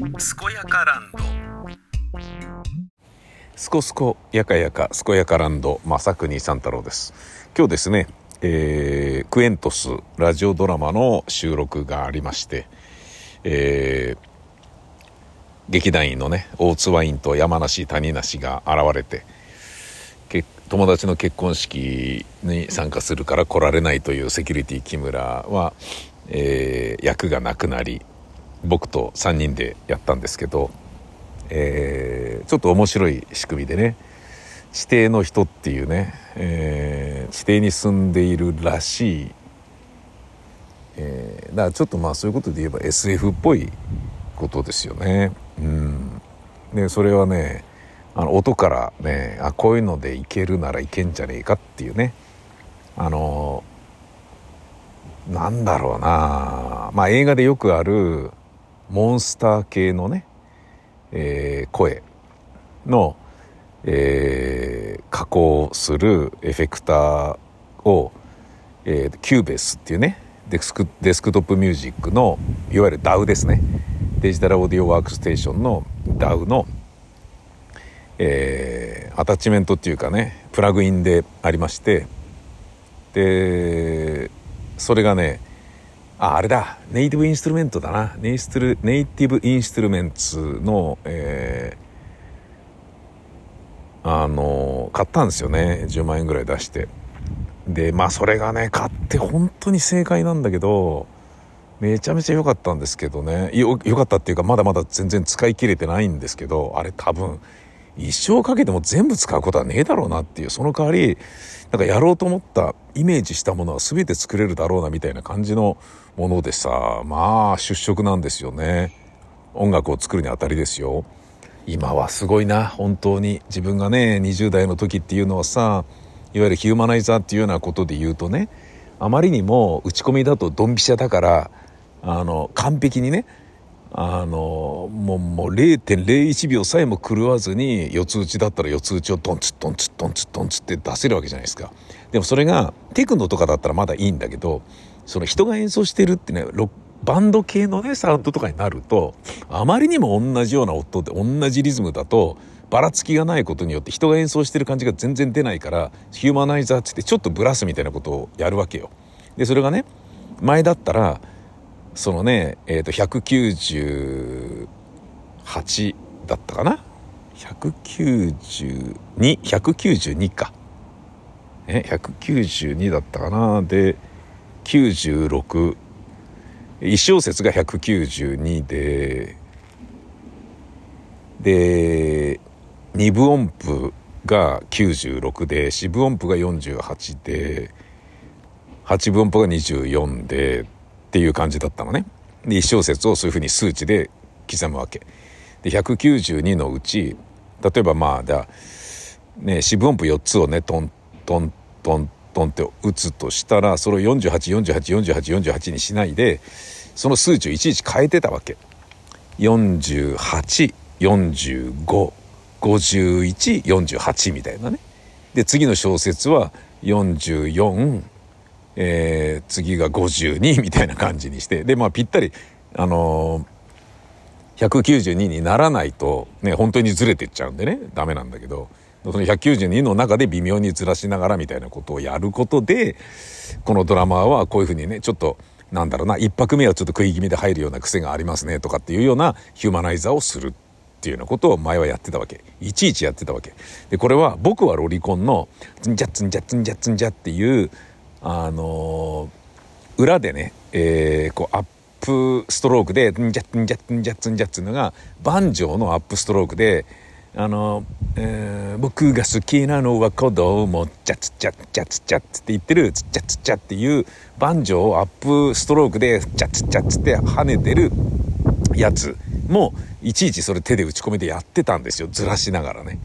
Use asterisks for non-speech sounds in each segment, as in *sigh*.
健やかランド。すこすこやかやか健やかランド正国三太郎です。今日ですね、えー、クエントスラジオドラマの収録がありましてえー劇団員のね大津ワインと山梨谷梨が現れて友達の結婚式に参加するから来られないというセキュリティ木村は、えー、役がなくなり僕と3人でやったんですけど、えー、ちょっと面白い仕組みでね地底の人っていうね、えー、地底に住んでいるらしい、えー、だからちょっとまあそういうことで言えば SF っぽいことですよね。うん、でそれはねあの音からねあこういうのでいけるならいけんじゃねえかっていうね。あのなんだろうな。まあ映画でよくあるモンスター系のね、えー、声の、えー、加工するエフェクターを、えー、 Cubase っていうねデスク desktop music のいわゆる DAW ですね。 digital audio workstation の DAW の、えー、アタッチメントっていうかねプラグインでありましてでそれがねああれだ。ネイティブインストゥルメントだな。ネイストルネイティブインストゥルメンツの、えー、あの買ったんですよね。10万円ぐらい出して。でまあそれがね買って本当に正解なんだけどめちゃめちゃ良かったんですけどね。よかったっていうかまだまだ全然使い切れてないんですけどあれ多分一生かけても全部使うことはねえだろうなっていうその代わりなんかやろうと思ったイメージしたものは全て作れるだろうなみたいな感じのものでさまあ出色なんですよね。音楽を作るにあたりですよ。今はすごいな本当に。自分がね20代の時っていうのはさいわゆるヒューマナイザーっていうようなことで言うとねあまりにも打ち込みだとドンピシャだからあの完璧にねあのもうもう0.01秒さえも狂わずに四つ打ちだったら四つ打ちをドンツッドンツッドンツッドンツって出せるわけじゃないですか。でもそれがテクノとかだったらまだいいんだけどその人が演奏してるってねバンド系のねサウンドとかになるとあまりにも同じような音で同じリズムだとばらつきがないことによって人が演奏してる感じが全然出ないからヒューマナイザーっつってちょっとブラスみたいなことをやるわけよ。でそれがね前だったらそのね、えー、と198だったかな？192192か。え192だったかな？で96一小節が192でで二部音符が96で四部音符が48で八部音符が24でっていう感じだったのね。で1小節をそういうふうに数値で刻むわけ。で192のうち例えばまあじゃね四分音符4つをねトントントントンって打つとしたらそれを48484848にしないでその数値をいちいち変えてたわけ。48455148みたいなね。で次の小節は44えー、次が52みたいな感じにしてでまあぴったりあのー、192にならないとね本当にずれてっちゃうんでねダメなんだけどその192の中で微妙にずらしながらみたいなことをやることでこのドラマはこういうふうにねちょっとなんだろうな一拍目はちょっと食い気味で入るような癖がありますねとかっていうようなヒューマナイザーをするっていうようなことを前はやってたわけ。いちいちやってたわけ。でこれは僕はロリコンの「ツンジャッツンジャッツンジャッツンジャ」っていうあの裏でね、えー、こうアップストロークで「んじゃんじゃんじゃんじゃ」っていうのがバンジョーのアップストロークで「あの、えー、僕が好きなのは子供チャツチャチャツチャって言ってる「チャツチャ」っていうバンジョーをアップストロークで「チャツチャ」って跳ねてるやつもいちいちそれ手で打ち込みでやってたんですよずらしながらね。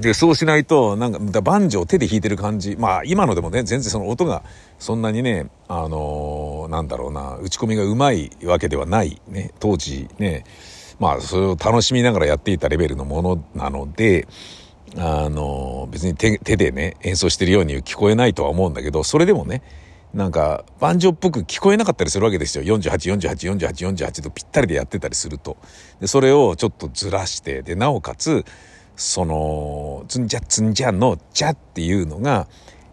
でそうしないとなんかバンジョー手で弾いてる感じまあ今のでもね全然その音がそんなにねあのー、なんだろうな打ち込みがうまいわけではないね当時ねまあそれを楽しみながらやっていたレベルのものなのであのー、別に手手でね演奏してるように聞こえないとは思うんだけどそれでもねなんか、バンジョーっぽく聞こえなかったりするわけですよ。48、48、48、48とぴったりでやってたりすると。で、それをちょっとずらして、で、なおかつ、その、ツンジャツンジャのジャっていうのが、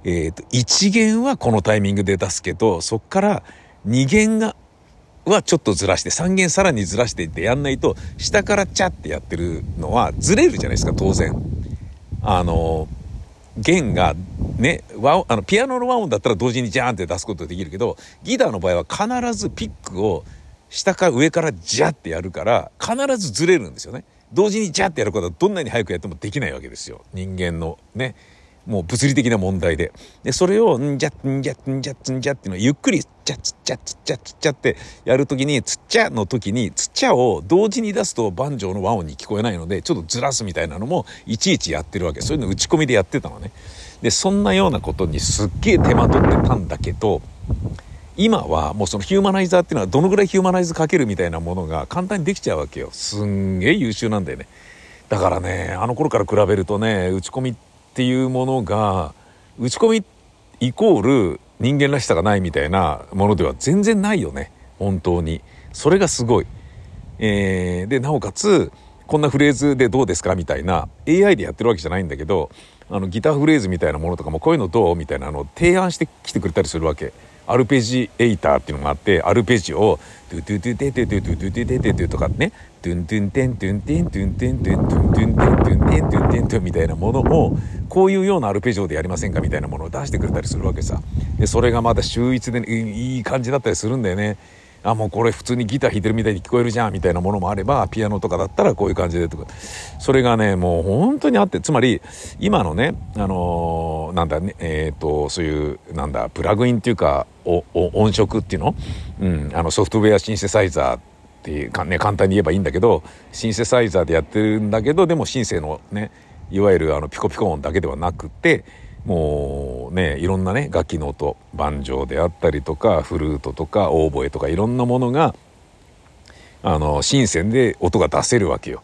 え、ー、と、1弦はこのタイミングで出すけど、そっから2弦が、はちょっとずらして、3弦さらにずらしてってやんないと、下からチャってやってるのはずれるじゃないですか、当然。あの、弦がね和あのピアノの和音だったら同時にジャーンって出すことできるけどギターの場合は必ずピックを下か上からジャってやるから必ずずれるんですよね。同時にジャってやることはどんなに早くやってもできないわけですよ人間のねもう物理的な問題で。で、それを、んじゃ、んじゃ、んじゃ、んじゃっていうのをゆっくり、つっちゃ、つっちゃ、つっちゃ、つっちゃってやるときに、つっちゃの時に、つっちゃを同時に出すとバンジョーの和音に聞こえないので、ちょっとずらすみたいなのも、いちいちやってるわけ。そういうの打ち込みでやってたのね。で、そんなようなことにすっげえ手間取ってたんだけど、今はもうそのヒューマナイザーっていうのはどのぐらいヒューマナイズかけるみたいなものが簡単にできちゃうわけよ。すんげえ優秀なんだよね。だからね、あの頃から比べるとね、打ち込みっていうものが、打ち込みイコール人間らしさがないみたいなものでは全然ないよね。本当に。それがすごい。えー、で、なおかつ、こんなフレーズでどうですかみたいな AI でやってるわけじゃないんだけどあのギターフレーズみたいなものとかもこういうのどうみたいなのを提案してきてくれたりするわけ。アルペジエイターっていうのがあってアルペジオをトゥトゥトゥテテトゥトゥトゥテテテテとかねトゥントゥンテントゥンテントゥンテントゥントゥントゥンテントゥンテントゥンテントゥンみたいなものをこういうようなアルペジオでやりませんかみたいなものを出してくれたりするわけさでそれがまた秀逸でいい感じだったりするんだよねあもうこれ普通にギター弾いてるみたいに聞こえるじゃんみたいなものもあればピアノとかだったらこういう感じでとか。それがねもう本当にあってつまり今のねあのー、なんだねえっ、ー、とそういうなんだプラグインっていうかお音色っていうの,、うん、あのソフトウェアシンセサイザーっていうかね簡単に言えばいいんだけどシンセサイザーでやってるんだけどでもシンセのねいわゆるあのピコピコ音だけではなくてもうねいろんなね楽器の音バンジョーであったりとかフルートとかオーボエとかいろんなものがあの新鮮で音が出せるわけよ。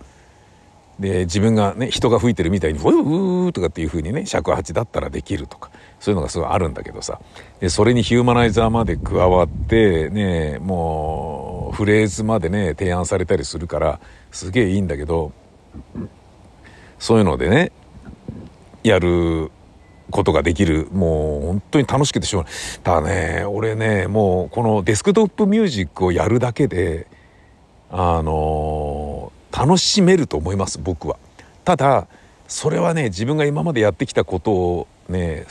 で自分がね人が吹いてるみたいに「ウーー」とかっていう風にね尺八だったらできるとかそういうのがすごいあるんだけどさでそれにヒューマナイザーまで加わってねもうフレーズまでね提案されたりするからすげえいいんだけどそういうのでねやることができるもう本当に楽しくてしょうがない。ただね俺ねもうこのデスクトップミュージックをやるだけであの楽しめると思います僕は。ただそれはね自分が今までやってきたことをね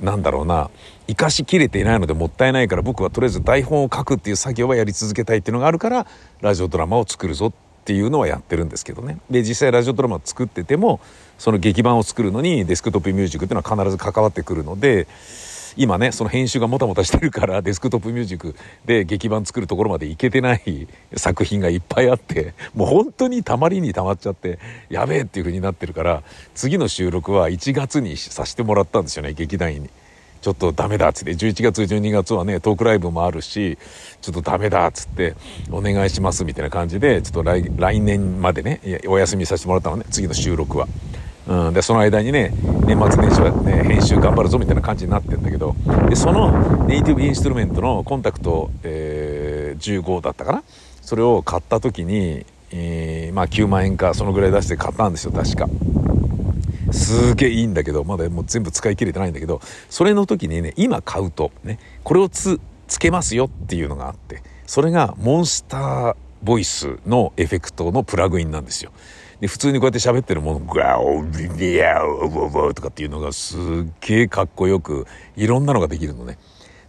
なんだろうな生かしきれていないのでもったいないから僕はとりあえず台本を書くっていう作業はやり続けたいっていうのがあるからラジオドラマを作るぞってていうのはやってるんですけどねで実際ラジオドラマ作っててもその劇版を作るのにデスクトップミュージックっていうのは必ず関わってくるので今ねその編集がもたもたしてるから *laughs* デスクトップミュージックで劇版作るところまでいけてない *laughs* 作品がいっぱいあってもう本当にたまりにたまっちゃってやべえっていう風になってるから次の収録は1月にさせてもらったんですよね劇団員に。ちょっとダメだっつって11月12月はねトークライブもあるしちょっとダメだっつってお願いしますみたいな感じでちょっと来来年までねお休みさせてもらったのね次の収録は。うん、でその間にね年末年始はね編集頑張るぞみたいな感じになってんだけどでそのネイティブインストゥルメントのコンタクト、えー、15だったかな？それを買った時に、えー、まあ9万円かそのぐらい出して買ったんですよ確か。すげえいいんだけどまだもう全部使い切れてないんだけどそれの時にね今買うとねこれをつつけますよっていうのがあってそれがモンスターボイスのエフェクトのプラグインなんですよ。で、普通にこうやって喋ってるもの、ガオビビアオボボとかっていうのがすっげえかっこよく、いろんなのができるのね。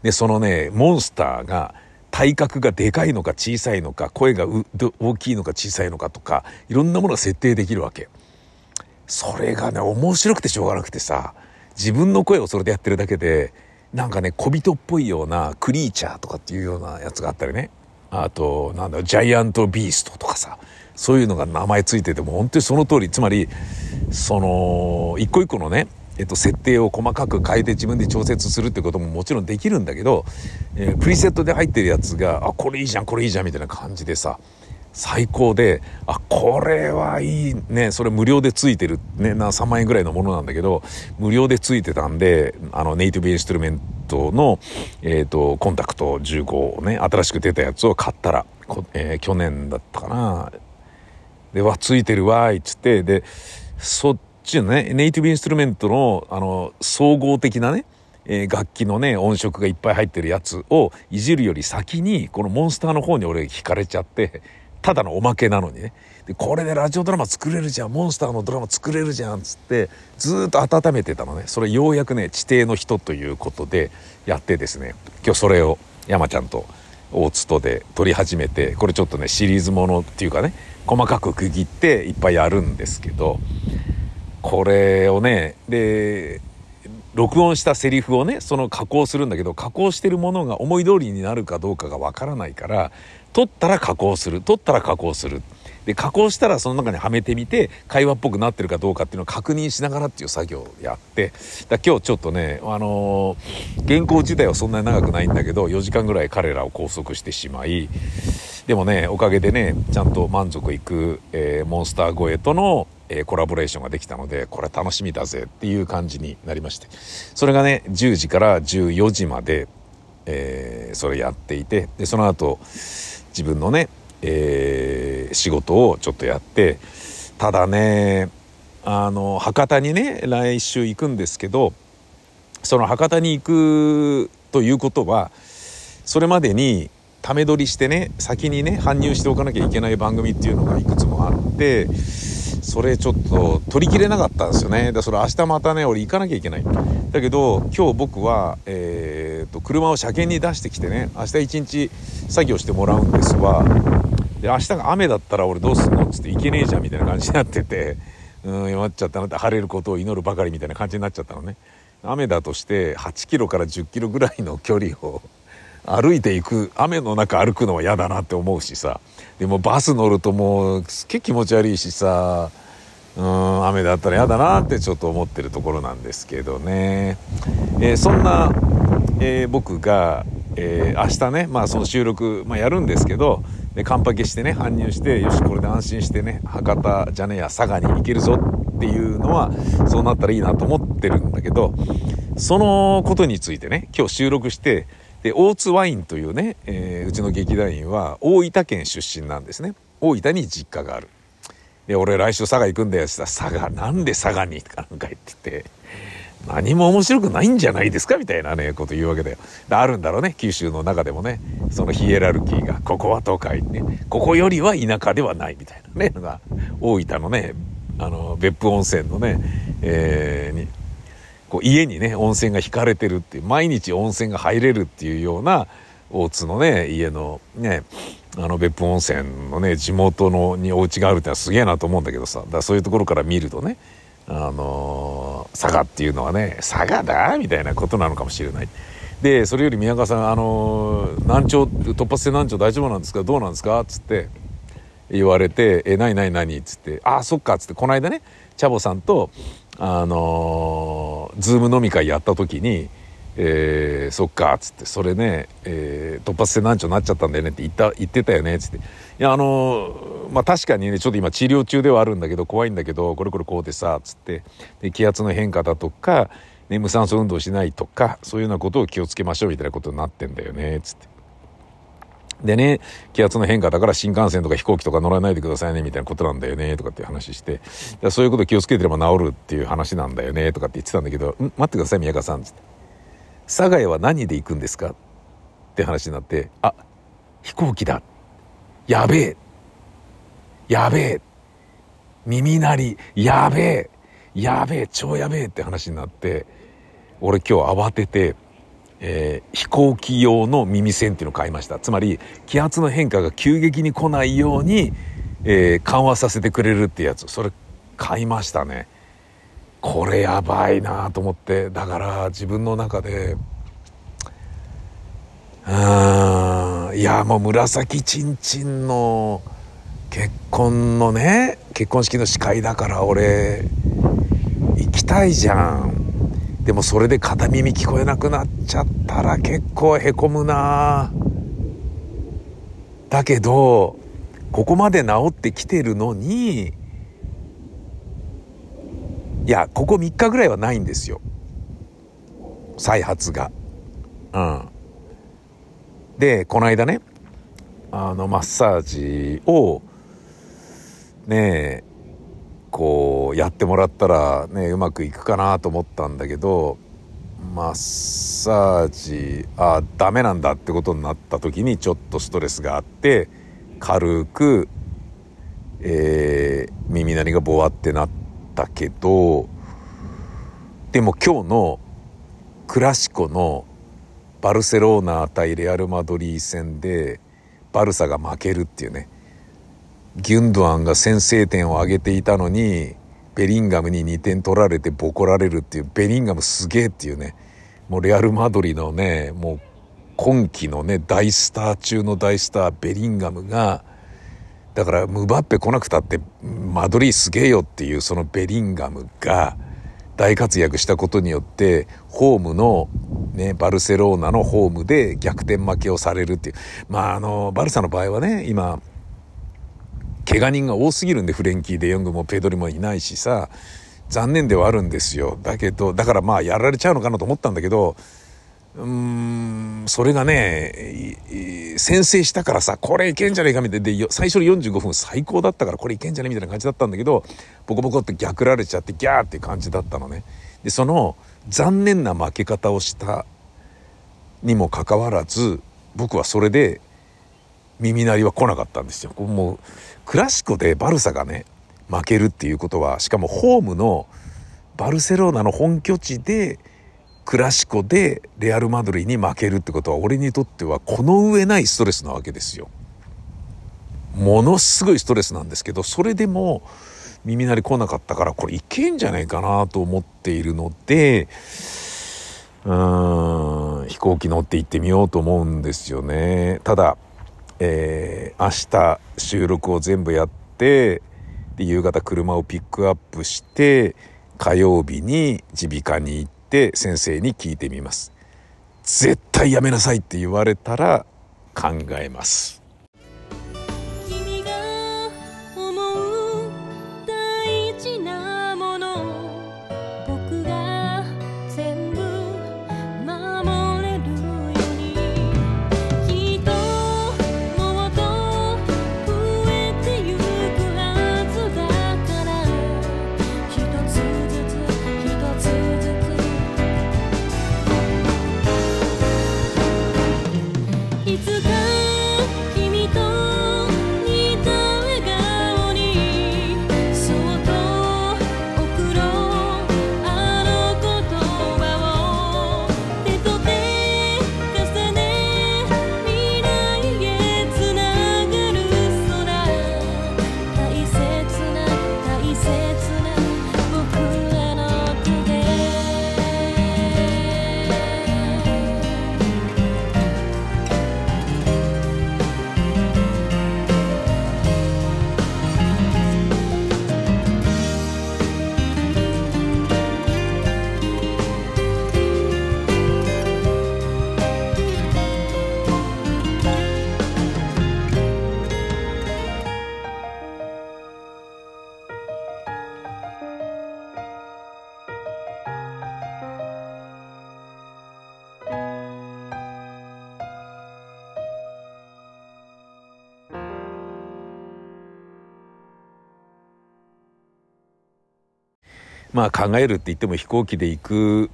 で、そのね、モンスターが、体格がでかいのか小さいのか、声が大きいのか小さいのかとか、いろんなものが設定できるわけ。それがね、面白くてしょうがなくてさ、自分の声をそれでやってるだけで、なんかね、小人っぽいようなクリーチャーとかっていうようなやつがあったりね。あと、なんだジャイアントビーストとかさ、そういうのが名前ついてても本当にその通りつまりその一個一個のねえっと、設定を細かく変えて自分で調節するってことももちろんできるんだけど、えー、プリセットで入ってるやつがあこれいいじゃんこれいいじゃんみたいな感じでさ最高であこれはいいねそれ無料でついてるねな3万円ぐらいのものなんだけど無料でついてたんであのネイティブインストゥルメントの、えっ、ー、と、コンタクト15をね、新しく出たやつを買ったら、えー、去年だったかな。で、わ、ついてるわ、いっつって、で、そっちのね、ネイティブインストゥルメントの、あの、総合的なね、え、楽器のね、音色がいっぱい入ってるやつをいじるより先に、このモンスターの方に俺惹かれちゃって、ただのおまけなのにね。で、これでラジオドラマ作れるじゃん、モンスターのドラマ作れるじゃんっ、つって、ずっと温めてたのね。それようやくね、地底の人ということでやってですね、今日それを山ちゃんと大津とで撮り始めて、これちょっとね、シリーズものっていうかね、細かく区切っていっぱいやるんですけど、これをね、で、録音したセリフをねその加工するんだけど加工してるものが思い通りになるかどうかがわからないから撮ったら加工する撮ったら加工する。で加工したらその中にはめてみて会話っぽくなってるかどうかっていうのを確認しながらっていう作業をやって。だ今日ちょっとねあのー、原稿自体はそんなに長くないんだけど4時間ぐらい彼らを拘束してしまいでもねおかげでねちゃんと満足いく、えー、モンスター声とのえコラボレーションができたのでこれ楽しみだぜっていう感じになりまして。それがね10時から14時まで、えー、それやっていてでその後自分のね、えー、仕事をちょっとやってただねあの博多にね来週行くんですけどその博多に行くということはそれまでにため撮りしてね先にね搬入しておかなきゃいけない番組っていうのがいくつもあってそれちょっと取りきれなかったんですよね。でそれ明日またね俺行かなきゃいけない。だけど今日僕は、えーと、車を車検に出してきてね明日一日作業してもらうんですわ。で明日が雨だったら俺どうすんのっつって行けねえじゃんみたいな感じになってて。うん弱っちゃったなって晴れることを祈るばかりみたいな感じになっちゃったのね。雨だとして8キロから10キロぐらいの距離を歩いていく雨の中歩くのは嫌だなって思うしさ。でもバス乗るともうすっげえ気持ち悪いしさうん雨だったら嫌だなってちょっと思ってるところなんですけどね、えー、そんな、えー、僕が、えー、明日ね、まあ、その収録、まあ、やるんですけどでカンパケしてね搬入してよしこれで安心してね博多じゃねえや佐賀に行けるぞっていうのはそうなったらいいなと思ってるんだけどそのことについてね今日収録してで大津ワインというね、えー、うちの劇団員は大分県出身なんですね。大分に実家がある。で俺来週佐賀行くんだよって言ったら佐賀なんで佐賀にかなんか言ってて何も面白くないんじゃないですかみたいなねこと言うわけだよ。あるんだろうね九州の中でもねそのヒエラルキーがここは東海ねここよりは田舎ではないみたいなね大分のねあの別府温泉のね、えー、にこう家にね温泉が引かれてるっていう毎日温泉が入れるっていうような大津のね家のねあの別府温泉のね地元のにお家があるってのはすげえなと思うんだけどさだそういうところから見るとねあのー、佐賀っていうのはね佐賀だ？みたいなことなのかもしれない。でそれより宮川さん「あのー、難聴突発性難聴大丈夫なんですか？どうなんですか?」っつって言われて「え何何何?」っつって「ああそっか」っつってこの間ねチャボさんとあのー、ズーム飲み会やった時に「えー、そっか」っつって「それね、えー、突発性難聴になっちゃったんだよね」って言った言ってたよねっつって「いやあのー、まあ確かにねちょっと今治療中ではあるんだけど怖いんだけどこれこれこうでさ」っつってで気圧の変化だとか、ね、無酸素運動しないとかそういうようなことを気をつけましょうみたいなことになってんだよねっつって。でね、気圧の変化だから新幹線とか飛行機とか乗らないでくださいねみたいなことなんだよねとかっていう話して、そういうこと気をつけてれば治るっていう話なんだよねとかって言ってたんだけど、ん待ってください宮川さんつって。佐賀へは何で行くんですかって話になって、あ、飛行機だ。やべえ。やべえ。耳鳴り。やべえ。やべえ。超やべえって話になって、俺今日慌てて、えー、飛行機用の耳栓っていうのを買いました。つまり気圧の変化が急激に来ないように、えー、緩和させてくれるってやつ。それ買いましたね。これやばいなと思って。だから自分の中でうんいやもう紫ちんちんの結婚のね結婚式の司会だから俺行きたいじゃん。でもそれで片耳聞こえなくなっちゃったら結構へこむな。だけどここまで治ってきてるのにいやここ3日ぐらいはないんですよ。再発が。うん。でこの間ねあのマッサージをねえこうやってもらったらねうまくいくかなと思ったんだけどマッサージあダメなんだってことになった時にちょっとストレスがあって軽く、えー、耳鳴りがボワってなったけどでも今日のクラシコのバルセロナ対レアル・マドリー戦でバルサが負けるっていうね。ギュンドアンが先制点を挙げていたのにベリンガムに2点取られてボコられるっていうベリンガムすげえっていうね。もうレアル・マドリのねもう今季のね大スター中の大スターベリンガムがだからムバッペ来なくたってマドリーすげえよっていうそのベリンガムが大活躍したことによってホームのねバルセロナのホームで逆転負けをされるっていう。まああのバルサの場合はね今怪我人が多すぎるんでフレンキー・デ・ヨングもペドリもいないしさ。残念ではあるんですよ。だけどだからまあやられちゃうのかなと思ったんだけどうーんそれがね先制したからさこれいけんじゃねえかみたいで最初の45分最高だったからこれいけんじゃねえみたいな感じだったんだけどボコボコって逆られちゃってギャーっていう感じだったのね。でその残念な負け方をしたにもかかわらず僕はそれで耳鳴りは来なかったんですよもうクラシコでバルサがね負けるっていうことはしかもホームのバルセロナの本拠地でクラシコでレアル・マドリーに負けるってことは俺にとってはこの上ないストレスなわけですよ。ものすごいストレスなんですけどそれでも耳鳴り来なかったからこれいけんじゃないかなと思っているのでうーん飛行機乗って行ってみようと思うんですよね。ただえー、明日収録を全部やってで夕方車をピックアップして火曜日に耳鼻科に行って先生に聞いてみます。絶対やめなさいって言われたら考えます。まあ考えるって言っても飛行機で行く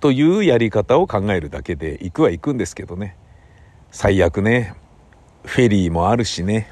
というやり方を考えるだけで行くは行くんですけどね。最悪ね。フェリーもあるしね。